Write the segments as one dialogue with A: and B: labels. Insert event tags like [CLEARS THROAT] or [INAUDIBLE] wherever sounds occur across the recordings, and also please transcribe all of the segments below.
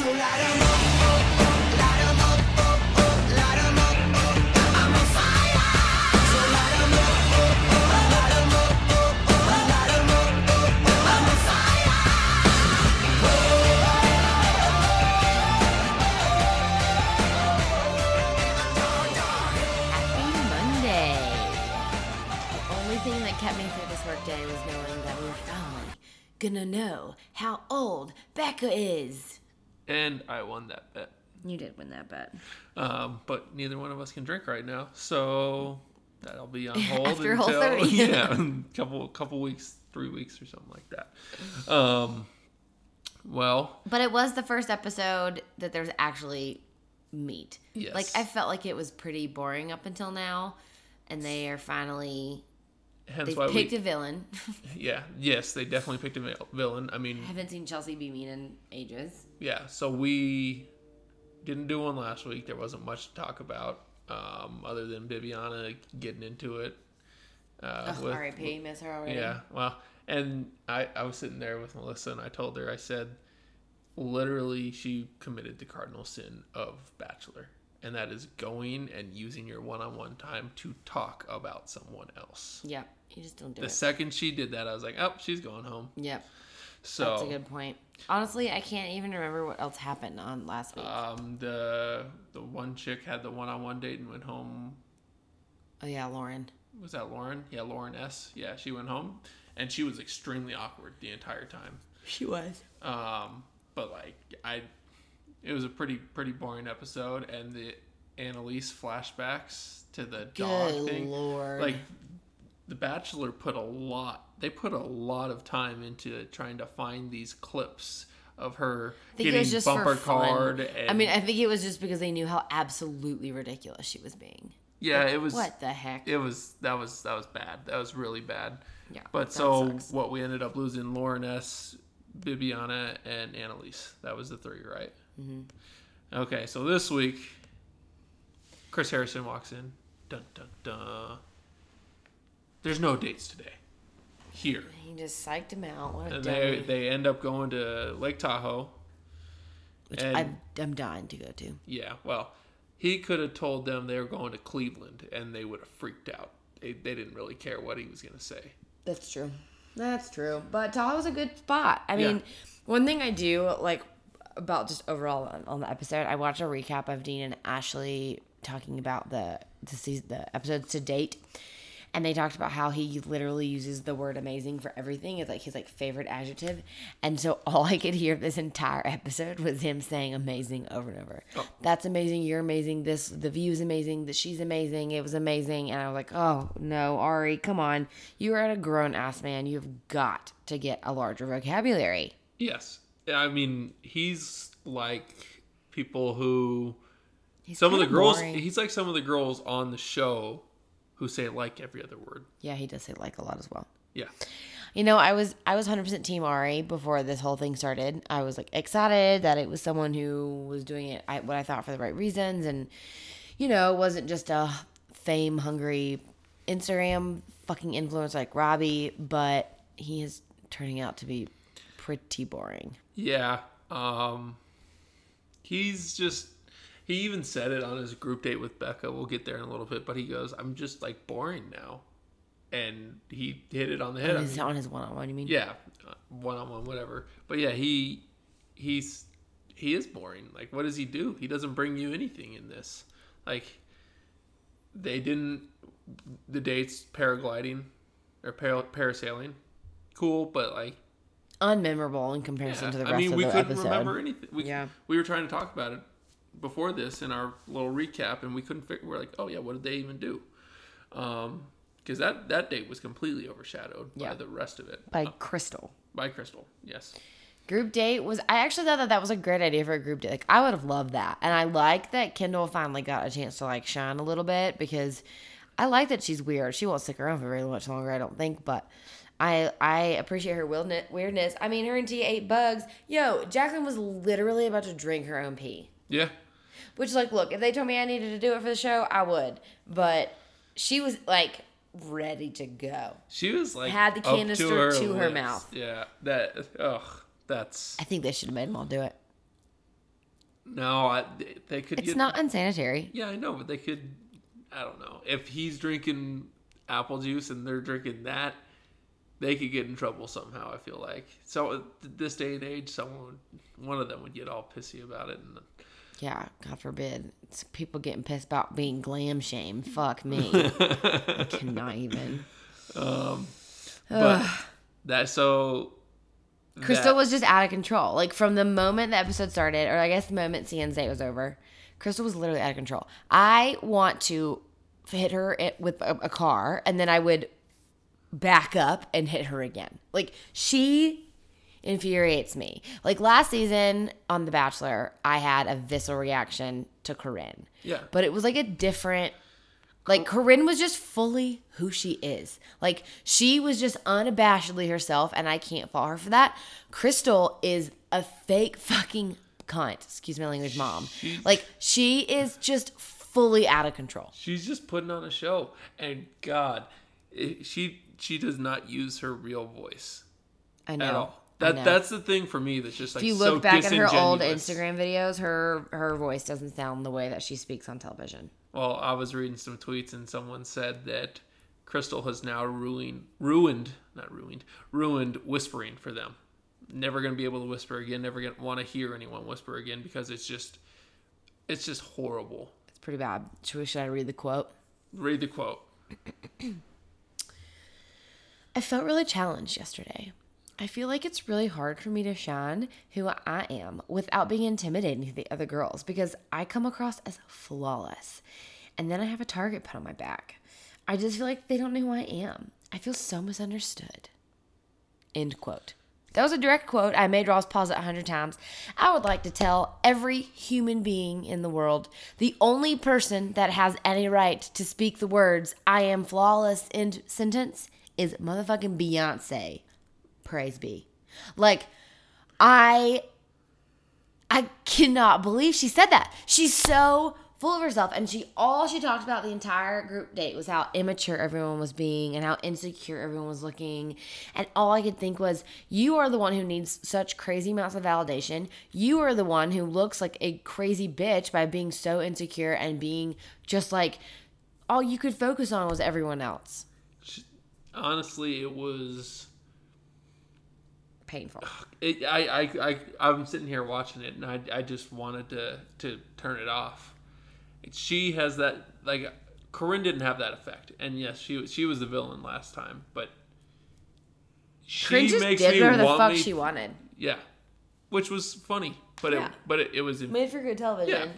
A: Happy Monday. The only thing that kept me through this workday was knowing that we were finally gonna know how old Bekah is.
B: And I won that bet.
A: You did win that bet.
B: Um, but neither one of us can drink right now, so that'll be on [LAUGHS] hold
A: After
B: until
A: Whole 30. [LAUGHS]
B: yeah, couple couple weeks, three weeks or something like that. Um, well,
A: But it was the first episode that there was actually meat.
B: Yes.
A: Like I felt like it was pretty boring up until now, and they are finally
B: hence why
A: picked
B: we
A: a villain. [LAUGHS]
B: yeah yes they definitely picked a villain. I mean I
A: haven't seen Chelsea be mean in ages.
B: Yeah, so we didn't do one last week. There wasn't much to talk about um, other than Bibiana getting into it. Uh, with-
A: R.I.P. Miss her already.
B: Yeah, well, and I, I was sitting there with Melissa, and I told her, I said, literally, she committed the cardinal sin of Bachelor, and that is going and using your one on one time to talk about someone else.
A: Yep. You just don't do it.
B: The second she did that, I was like, oh, she's going home.
A: Yep.
B: So,
A: That's a good point. Honestly, I can't even remember what else happened on last week.
B: um, the the one chick had the one on one date and went home.
A: oh yeah, Lauren.
B: Was that Lauren? Yeah, Lauren S. Yeah, she went home, and she was extremely awkward the entire time.
A: She was.
B: Um, but like I, it was a pretty pretty boring episode, and the Annaliese flashbacks to the dog
A: Good
B: thing.
A: lord.
B: Like, The Bachelor put a lot. They put a lot of time into trying to find these clips of her
A: I think it
B: getting
A: was just
B: bumper
A: for fun.
B: card. And,
A: I mean, I think it was just because they knew how absolutely ridiculous she was being.
B: yeah, it was.
A: What the heck?
B: It was that was that was bad. That was really bad.
A: yeah.
B: But so
A: sucks.
B: what we ended up losing Lauren S, Bibiana, and Annaliese. That was the three, right? Mm-hmm. Okay, so this week, Chris Harrison walks in. Dun dun dun. There's no dates today. Here,
A: he just psyched him out. What a
B: and
A: dummy.
B: they they end up going to Lake Tahoe.
A: Which
B: and-
A: I'm, I'm dying to go to.
B: Yeah, well, he could have told them they were going to Cleveland, and they would have freaked out. They, they didn't really care what he was going to say.
A: That's true. That's true. But Tahoe's a good spot. I
B: Yeah.
A: mean, one thing I do like about just overall on, on the episode, I watched a recap of Dean and Ashley talking about the the season, the episodes to date. And they talked about how he literally uses the word amazing for everything. It's like his like favorite adjective. And so [LAUGHS] all I could hear this entire episode was him saying amazing over and over. Oh. That's amazing, you're amazing, this the view's amazing, that she's amazing, it was amazing. And I was like, Oh no, Arie, come on. You are a grown ass man. You've got to get a larger vocabulary.
B: Yes. I mean, he's like people who
A: He's
B: some of the girls
A: boring.
B: he's like some of the girls on the show who say like every other word.
A: Yeah, he does say like a lot as well.
B: Yeah.
A: You know, I was I was 100% team Arie before this whole thing started. I was like excited that it was someone who was doing it I, what I thought for the right reasons and you know, wasn't just a fame hungry Instagram fucking influencer like Robbie, but he is turning out to be pretty boring.
B: Yeah. Um he's just he even said it on his group date with Bekah. We'll get there in a little bit, but he goes, "I'm just like boring now." And he hit it on the head.
A: On his,
B: mean,
A: on his one-on-one, you mean?
B: yeah, one on one, whatever. But yeah, he he's he is boring. Like, what does he do? He doesn't bring you anything in this. Like, they didn't the dates paragliding or para, parasailing, cool, but like,
A: Unmemorable in comparison
B: yeah,
A: to the rest
B: I mean,
A: of
B: we
A: the
B: couldn't
A: episode.
B: remember anything. We,
A: Yeah.
B: we were trying to talk about it before this in our little recap, and we couldn't figure. We're like, oh yeah, what did they even do? Um, because that that date was completely overshadowed
A: Yeah.
B: by the rest of it.
A: By Krystal.
B: By Krystal, yes.
A: Group date was I actually thought that that was a great idea for a group date. Like I would have loved that, and I like that Kendall finally got a chance to like shine a little bit because I like that she's weird. She won't stick around for very much longer, I don't think, but I I appreciate her weirdness. I mean, her and T ate bugs. Yo, Jacqueline was literally about to drink her own pee.
B: Yeah,
A: Which, like, look, if they told me I needed to do it for the show, I would. But she was like ready to go.
B: she was like
A: Had the canister to her
B: lips.
A: mouth.
B: Yeah, that ugh, that's
A: I think they should have made them all do it.
B: No, I, they, they could
A: It's
B: get.
A: not unsanitary.
B: Yeah, I know, but they could. I don't know if he's drinking apple juice and they're drinking that. They could get in trouble somehow. I feel like so. This day and age, someone, one of them would get all pissy about it, and
A: Yeah, God forbid. It's people getting pissed about being glam shame. Fuck me. I [LAUGHS] cannot even.
B: Um, [SIGHS] but that so.
A: Krystal
B: that-
A: was just out of control. Like from the moment the episode started, or I guess the moment Seinne's date was over, Krystal was literally out of control. I want to hit her with a, a car, and then I would back up and hit her again. Like she infuriates me. Like last season on The Bachelor, I had a visceral reaction to Corinne.
B: Yeah.
A: But it was like a different like Corinne was just fully who she is. Like she was just unabashedly herself and I can't fault her for that. Krystal is a fake fucking cunt. Excuse my language, mom. Like she is just fully out of control.
B: She's just putting on a show, and God, she she does not use her real voice
A: I know.
B: at all. That that's the thing for me. That's just like
A: if you
B: so
A: look back at her old. Instagram videos, her her voice doesn't sound the way that she speaks on television.
B: Well, I was reading some tweets and someone said that Krystal has now ruined, ruined, not ruined, ruined whispering for them. Never going to be able to whisper again. Never going to want to hear anyone whisper again because it's just, it's just horrible.
A: It's pretty bad. Should, should I read the quote?
B: Read the quote. [CLEARS THROAT]
A: I felt really challenged yesterday. I feel like it's really hard for me to shine who I am without being intimidating to the other girls because I come across as flawless. And then I have a target put on my back. I just feel like they don't know who I am. I feel so misunderstood. End quote. That was a direct quote. I made Ross pause it a hundred times. I would like to tell every human being in the world the only person that has any right to speak the words "I am flawless" end sentence is motherfucking Beyonce. Praise be. Like, I I cannot believe she said that. She's so full of herself and she all she talked about the entire group date was how immature everyone was being and how insecure everyone was looking. And all I could think was you are the one who needs such crazy amounts of validation. You are the one who looks like a crazy bitch by being so insecure and being just like all you could focus on was everyone else.
B: Honestly, it was.
A: Painful.
B: It, I, I, I, I'm sitting here watching it, and I, I just wanted to, to turn it off. She has that like Corinne didn't have that effect, and yes, she was she was the villain last time, but she
A: Corinne just
B: makes
A: did
B: me
A: whatever the
B: want
A: fuck
B: me-
A: she wanted.
B: Yeah, which was funny, but
A: Yeah.
B: it but it, it was in,
A: Made for good television.
B: yeah.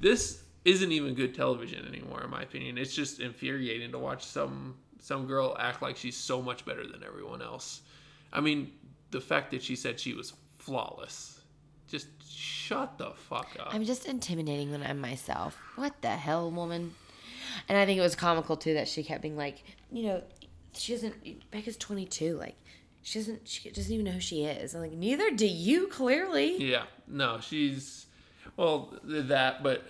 B: This isn't even good television anymore, in my opinion. It's just infuriating to watch some some girl act like she's so much better than everyone else. I mean, the fact that she said she was flawless, just shut the fuck up.
A: I'm just intimidating when I'm myself. What the hell, woman? And I think it was comical too that she kept being like, you know, she doesn't. Bekah's 22. Like, she doesn't. She doesn't even know who she is. I'm like, neither do you. Clearly.
B: Yeah, no, she's well that, but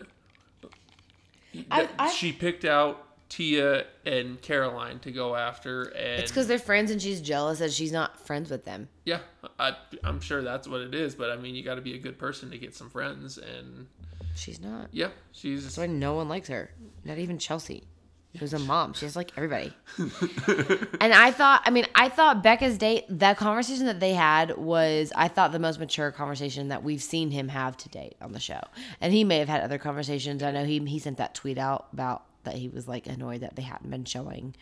A: I- I-
B: she picked out Tia and Caroline to go after, and
A: It's because they're friends and she's jealous that she's not friends with them.
B: yeah, I, I'm sure that's what it is. But I mean, you got to be a good person to get some friends, and
A: She's not.
B: yeah, she's
A: That's why no one likes her. Not even Chelsea, who's a mom. She's like everybody. [LAUGHS] and I thought, I mean, I thought Bekah's date, that conversation that they had was, I thought, the most mature conversation that we've seen him have to date on the show. And he may have had other conversations. I know he he sent that tweet out about that he was like annoyed that they hadn't been showing.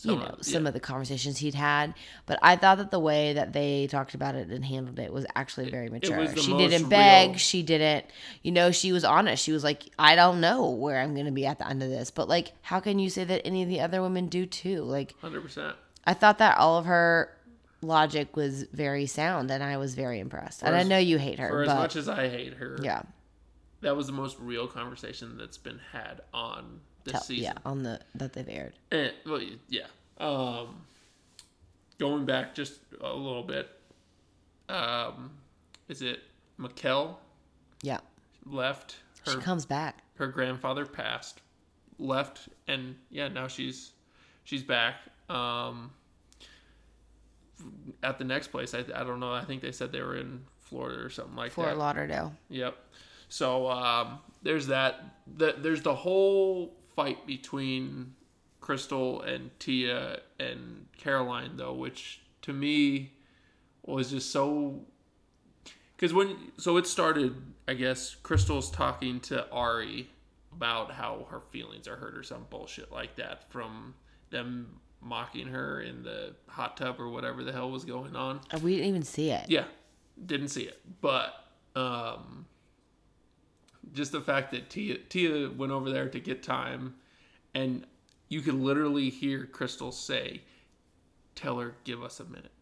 A: You know,
B: of-
A: some
B: yeah.
A: of the conversations he'd had, but I thought that the way that they talked about it and handled it was actually very mature. She didn't beg,
B: real-
A: she didn't you know she was honest she was like i don't know where i'm gonna be at the end of this but like how can you say that any of the other women do too like
B: hundred percent.
A: i thought that all of her logic was very sound and i was very impressed and i know you hate her.
B: For
A: her
B: as much as I hate her,
A: yeah
B: that was the most real conversation that's been had on this
A: tell-
B: season.
A: yeah on the that they've aired
B: And, well, yeah. Um, going back just a little bit, um, is it Maquel
A: yeah
B: left?
A: she
B: Her
A: comes back
B: her grandfather passed, left, and yeah, now she's she's back. Um, at the next place, I, I don't know. I think they said they were in Florida or something like
A: fort
B: that.
A: lauderdale
B: Yep. So um, there's that. The, there's the whole fight between Krystal and Tia and Caroline, though, which to me was just so. Because when so it started, I guess Krystal's talking to Arie about how her feelings are hurt or some bullshit like that from them mocking her in the hot tub or whatever the hell was going on.
A: Uh, We didn't even see it.
B: Yeah, didn't see it, but um, just the fact that Tia Tia went over there to get time, and you could literally hear Krystal say, "Tell her, give us a minute."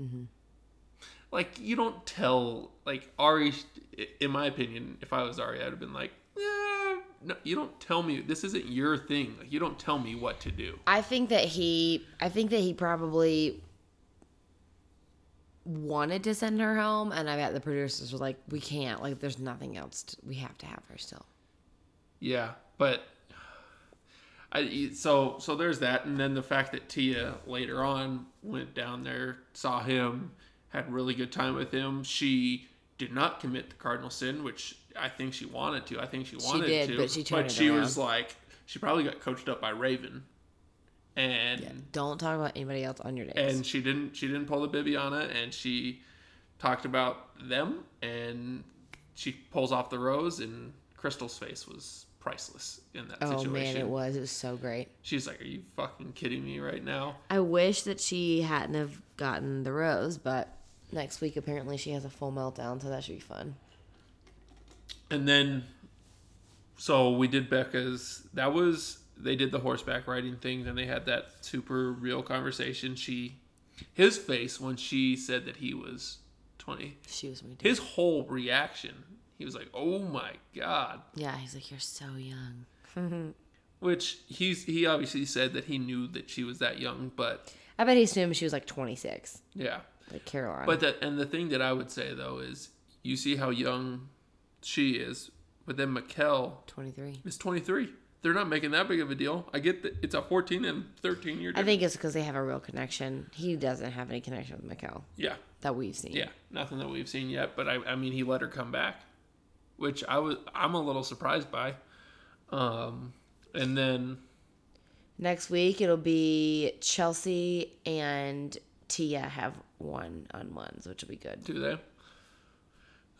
B: Mm-hmm. Like you don't tell like Arie. In my opinion, if I was Arie, I'd have been like, "Yeah, no, you don't tell me. This isn't your thing. Like you don't tell me what to do."
A: I think that he I think that he probably wanted to send her home and I bet the producers were like, We can't, like there's nothing else to, we have to have her still.
B: Yeah, but I so so there's that, and then the fact that Tia later on went down there, saw him, had really good time with him. She did not commit the cardinal sin, which I think she wanted to. I think she wanted
A: did,
B: to,
A: but she it
B: she was like, she probably got coached up by Raven, and
A: Don't talk about anybody else on your days.
B: and she didn't she didn't pull the Bibiana and she talked about them and she pulls off the rose and Krystal's face was priceless in that
A: oh
B: situation.
A: man, it was. It was so great.
B: She's like, "Are you fucking kidding me right now?"
A: I wish that she hadn't have gotten the rose, but next week apparently she has a full meltdown, so that should be fun.
B: And then, so we did Bekah's. That was they did the horseback riding thing. Then they had that super real conversation. She, his face when she said that he was twenty.
A: She was me.
B: His whole reaction. He was like, "Oh my god."
A: Yeah, he's like, You're so young. [LAUGHS]
B: Which he's he obviously said that he knew that she was that young, but
A: I bet he assumed she was like twenty six.
B: yeah.
A: Like Caroline.
B: But that and the thing that I would say though is you see how young she is, but then Maquel
A: twenty three.
B: is 23. They're not making that big of a deal. I get that it's a 14 and 13 year
A: I think it's because they have a real connection. He doesn't have any connection with Maquel
B: yeah,
A: that we've seen.
B: yeah, nothing that we've seen yet. But I, I mean, he let her come back, which I was I'm a little surprised by. Um, and then
A: Next week it'll be Chelsea and Tia have one on ones, which will be good.
B: Do they?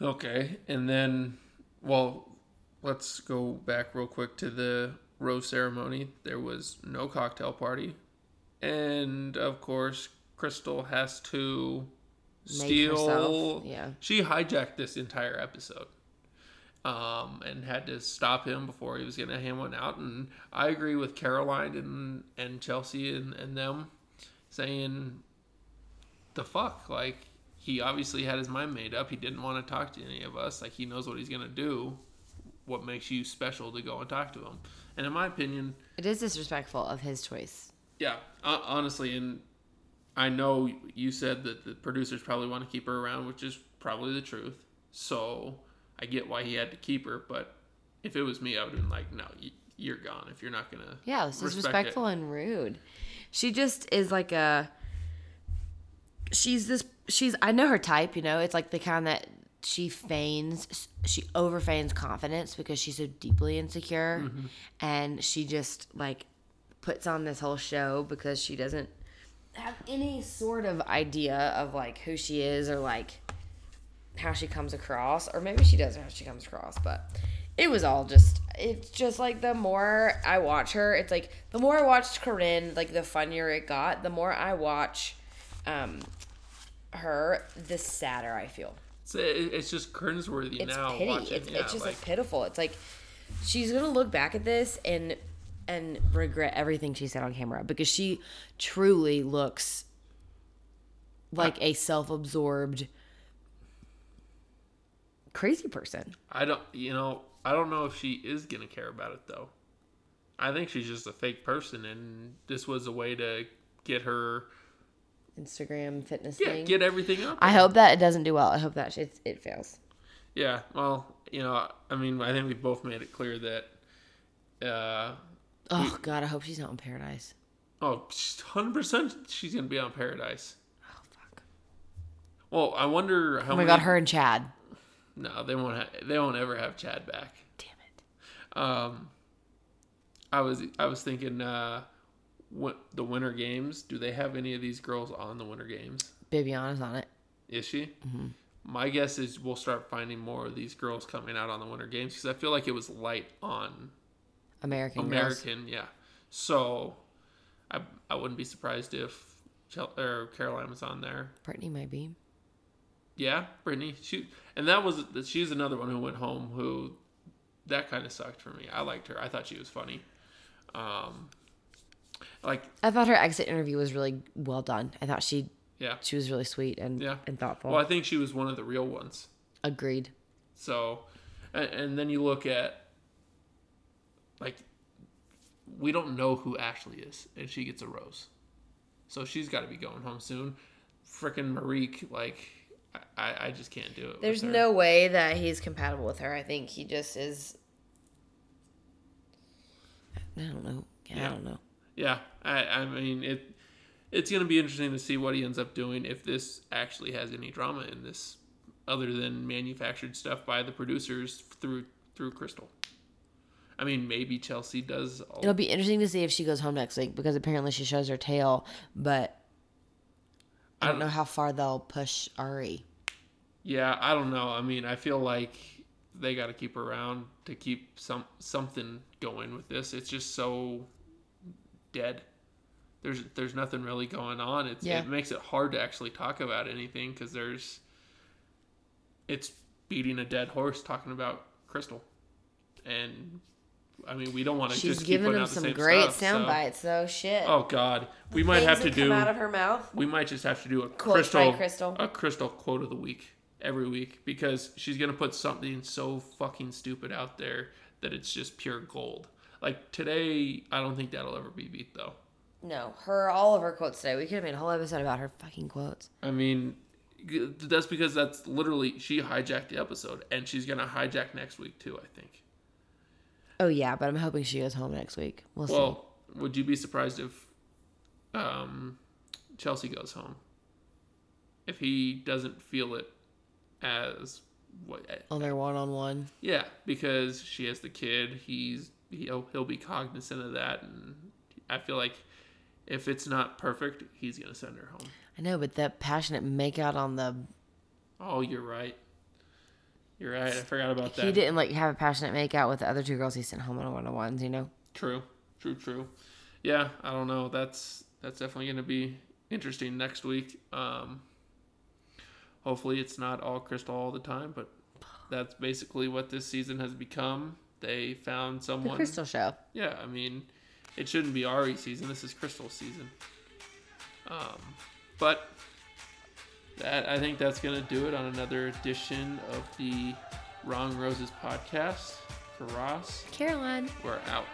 B: Okay, and then, well, let's go back real quick to the rose ceremony. There was no cocktail party, and of course, Krystal has to
A: Make
B: steal.
A: herself, yeah.
B: she hijacked this entire episode. Um, and had to stop him before he was gonna hand one out. And I agree with Caroline and and Chelsea and, and them saying the fuck like he obviously had his mind made up he didn't want to talk to any of us like he knows what he's gonna do what makes you special to go and talk to him and in my opinion
A: It is disrespectful of his choice.
B: yeah uh, honestly and i know you said that the producers probably want to keep her around which is probably the truth so i get why he had to keep her but if it was me i would have been like no you're gone if you're not gonna
A: Yeah, it's
B: respect it."
A: disrespectful and rude. She just is like a. She's this. She's. I know her type. You know, it's like the kind that she feigns. She over feigns confidence because she's so deeply insecure,
B: Mm-hmm.
A: and she just like puts on this whole show because she doesn't have any sort of idea of like who she is or like how she comes across, or maybe she does know how she comes across, but it was all just it's just like the more I watch her, it's like the more I watched Corinne, like the funnier it got. The more I watch um her, the sadder I feel.
B: It's, it's just cringeworthy
A: It's
B: now
A: pity.
B: watching.
A: It's,
B: yeah,
A: it's just
B: like,
A: like pitiful. It's like she's gonna look back at this and and regret everything she said on camera because she truly looks like a self-absorbed crazy person.
B: I don't, you know, I don't know if she is gonna care about it though. I think she's just a fake person, and this was a way to get her,
A: Instagram fitness
B: yeah,
A: thing.
B: get everything up.
A: I hope that it doesn't do well. I hope that it, it fails.
B: Yeah, well, you know, I mean, I think we both made it clear that, uh,
A: Oh God, I hope she's not in paradise.
B: oh, hundred percent, she's gonna be on Paradise.
A: Oh fuck.
B: Well, I wonder how
A: Oh my
B: many.
A: God, her and Chad.
B: No, they won't. Ha- they won't ever have Chad back.
A: Damn it.
B: Um, I was I was thinking, uh, the Winter Games? Do they have any of these girls on the Winter Games?
A: Bibiana's on it.
B: Is she? Mm-hmm. My guess is we'll start finding more of these girls coming out on the Winter Games because I feel like it was light on
A: American, Girls.
B: American. Yeah, so I I wouldn't be surprised if Chel- or Caroline was on there.
A: Brittany might be.
B: Yeah, Brittany. She and that was she's another one who went home who that kind of sucked for me. I liked her. I thought she was funny. Um, like
A: I thought her exit interview was really well done. I thought she
B: yeah,
A: she was really sweet and
B: Yeah.
A: and thoughtful.
B: well, I think she was one of the real ones.
A: Agreed.
B: So, and, and then you look at like we don't know who Ashley is, and she gets a rose. So she's got to be going home soon. Frickin' Marikh, like I, I just can't do it. with
A: There's
B: her.
A: no way that he's compatible with her. I think he just is. I don't know. Yeah,
B: Yeah.
A: I don't know.
B: Yeah, I, I mean it. It's gonna be interesting to see what he ends up doing if this actually has any drama in this, other than manufactured stuff by the producers through through Krystal. I mean, maybe Chelsea does. All,
A: It'll be interesting to see if she goes home next week because apparently she shows her tail, but I don't know how far they'll push Arie.
B: Yeah, I don't know. I mean, I feel like they got to keep her around to keep some something going with this. It's just so dead. There's there's nothing really going on. It's
A: Yeah.
B: it makes it hard to actually talk about anything because there's it's beating a dead horse talking about Krystal, and I mean we don't want to
A: She's
B: just
A: giving
B: putting
A: him
B: out the
A: some
B: same
A: great
B: stuff,
A: sound
B: so-
A: bites, though. Shit.
B: Oh God, we might have to do
A: out of her mouth.
B: we might just have to do a
A: Quotes by
B: Krystal,
A: Krystal.
B: a Krystal quote of the week every week because she's gonna put something so fucking stupid out there that it's just pure gold. Like today, I don't think that'll ever be beat though.
A: No, her all of her quotes today. We could have made a whole episode about her fucking quotes.
B: I mean, that's because that's literally she hijacked the episode, and she's gonna hijack next week too. I think.
A: Oh yeah, but I'm hoping she goes home next week. We'll, see.
B: Well, would you be surprised if um, Chelsea goes home? If he doesn't feel it as what
A: On their one on one.
B: Yeah, because she has the kid. He's he'll he'll be cognizant of that, and I feel like if it's not perfect, he's gonna send her home.
A: I know, but that passionate makeout on the
B: Oh, you're right. You're right. I forgot about that.
A: he didn't like have a passionate makeout with the other two girls he sent home on a one on ones. You know.
B: True, true, true. Yeah, I don't know. That's that's definitely gonna be interesting next week. Um, hopefully, it's not all Krystal all the time, but that's basically what this season has become. They found someone.
A: The. Krystal Show.
B: Yeah, I mean, it shouldn't be Arie season. This is Krystal season. Um, but that I think that's gonna do it on another edition of the Wrong Roses podcast. For Ross,
A: Caroline.
B: we're out.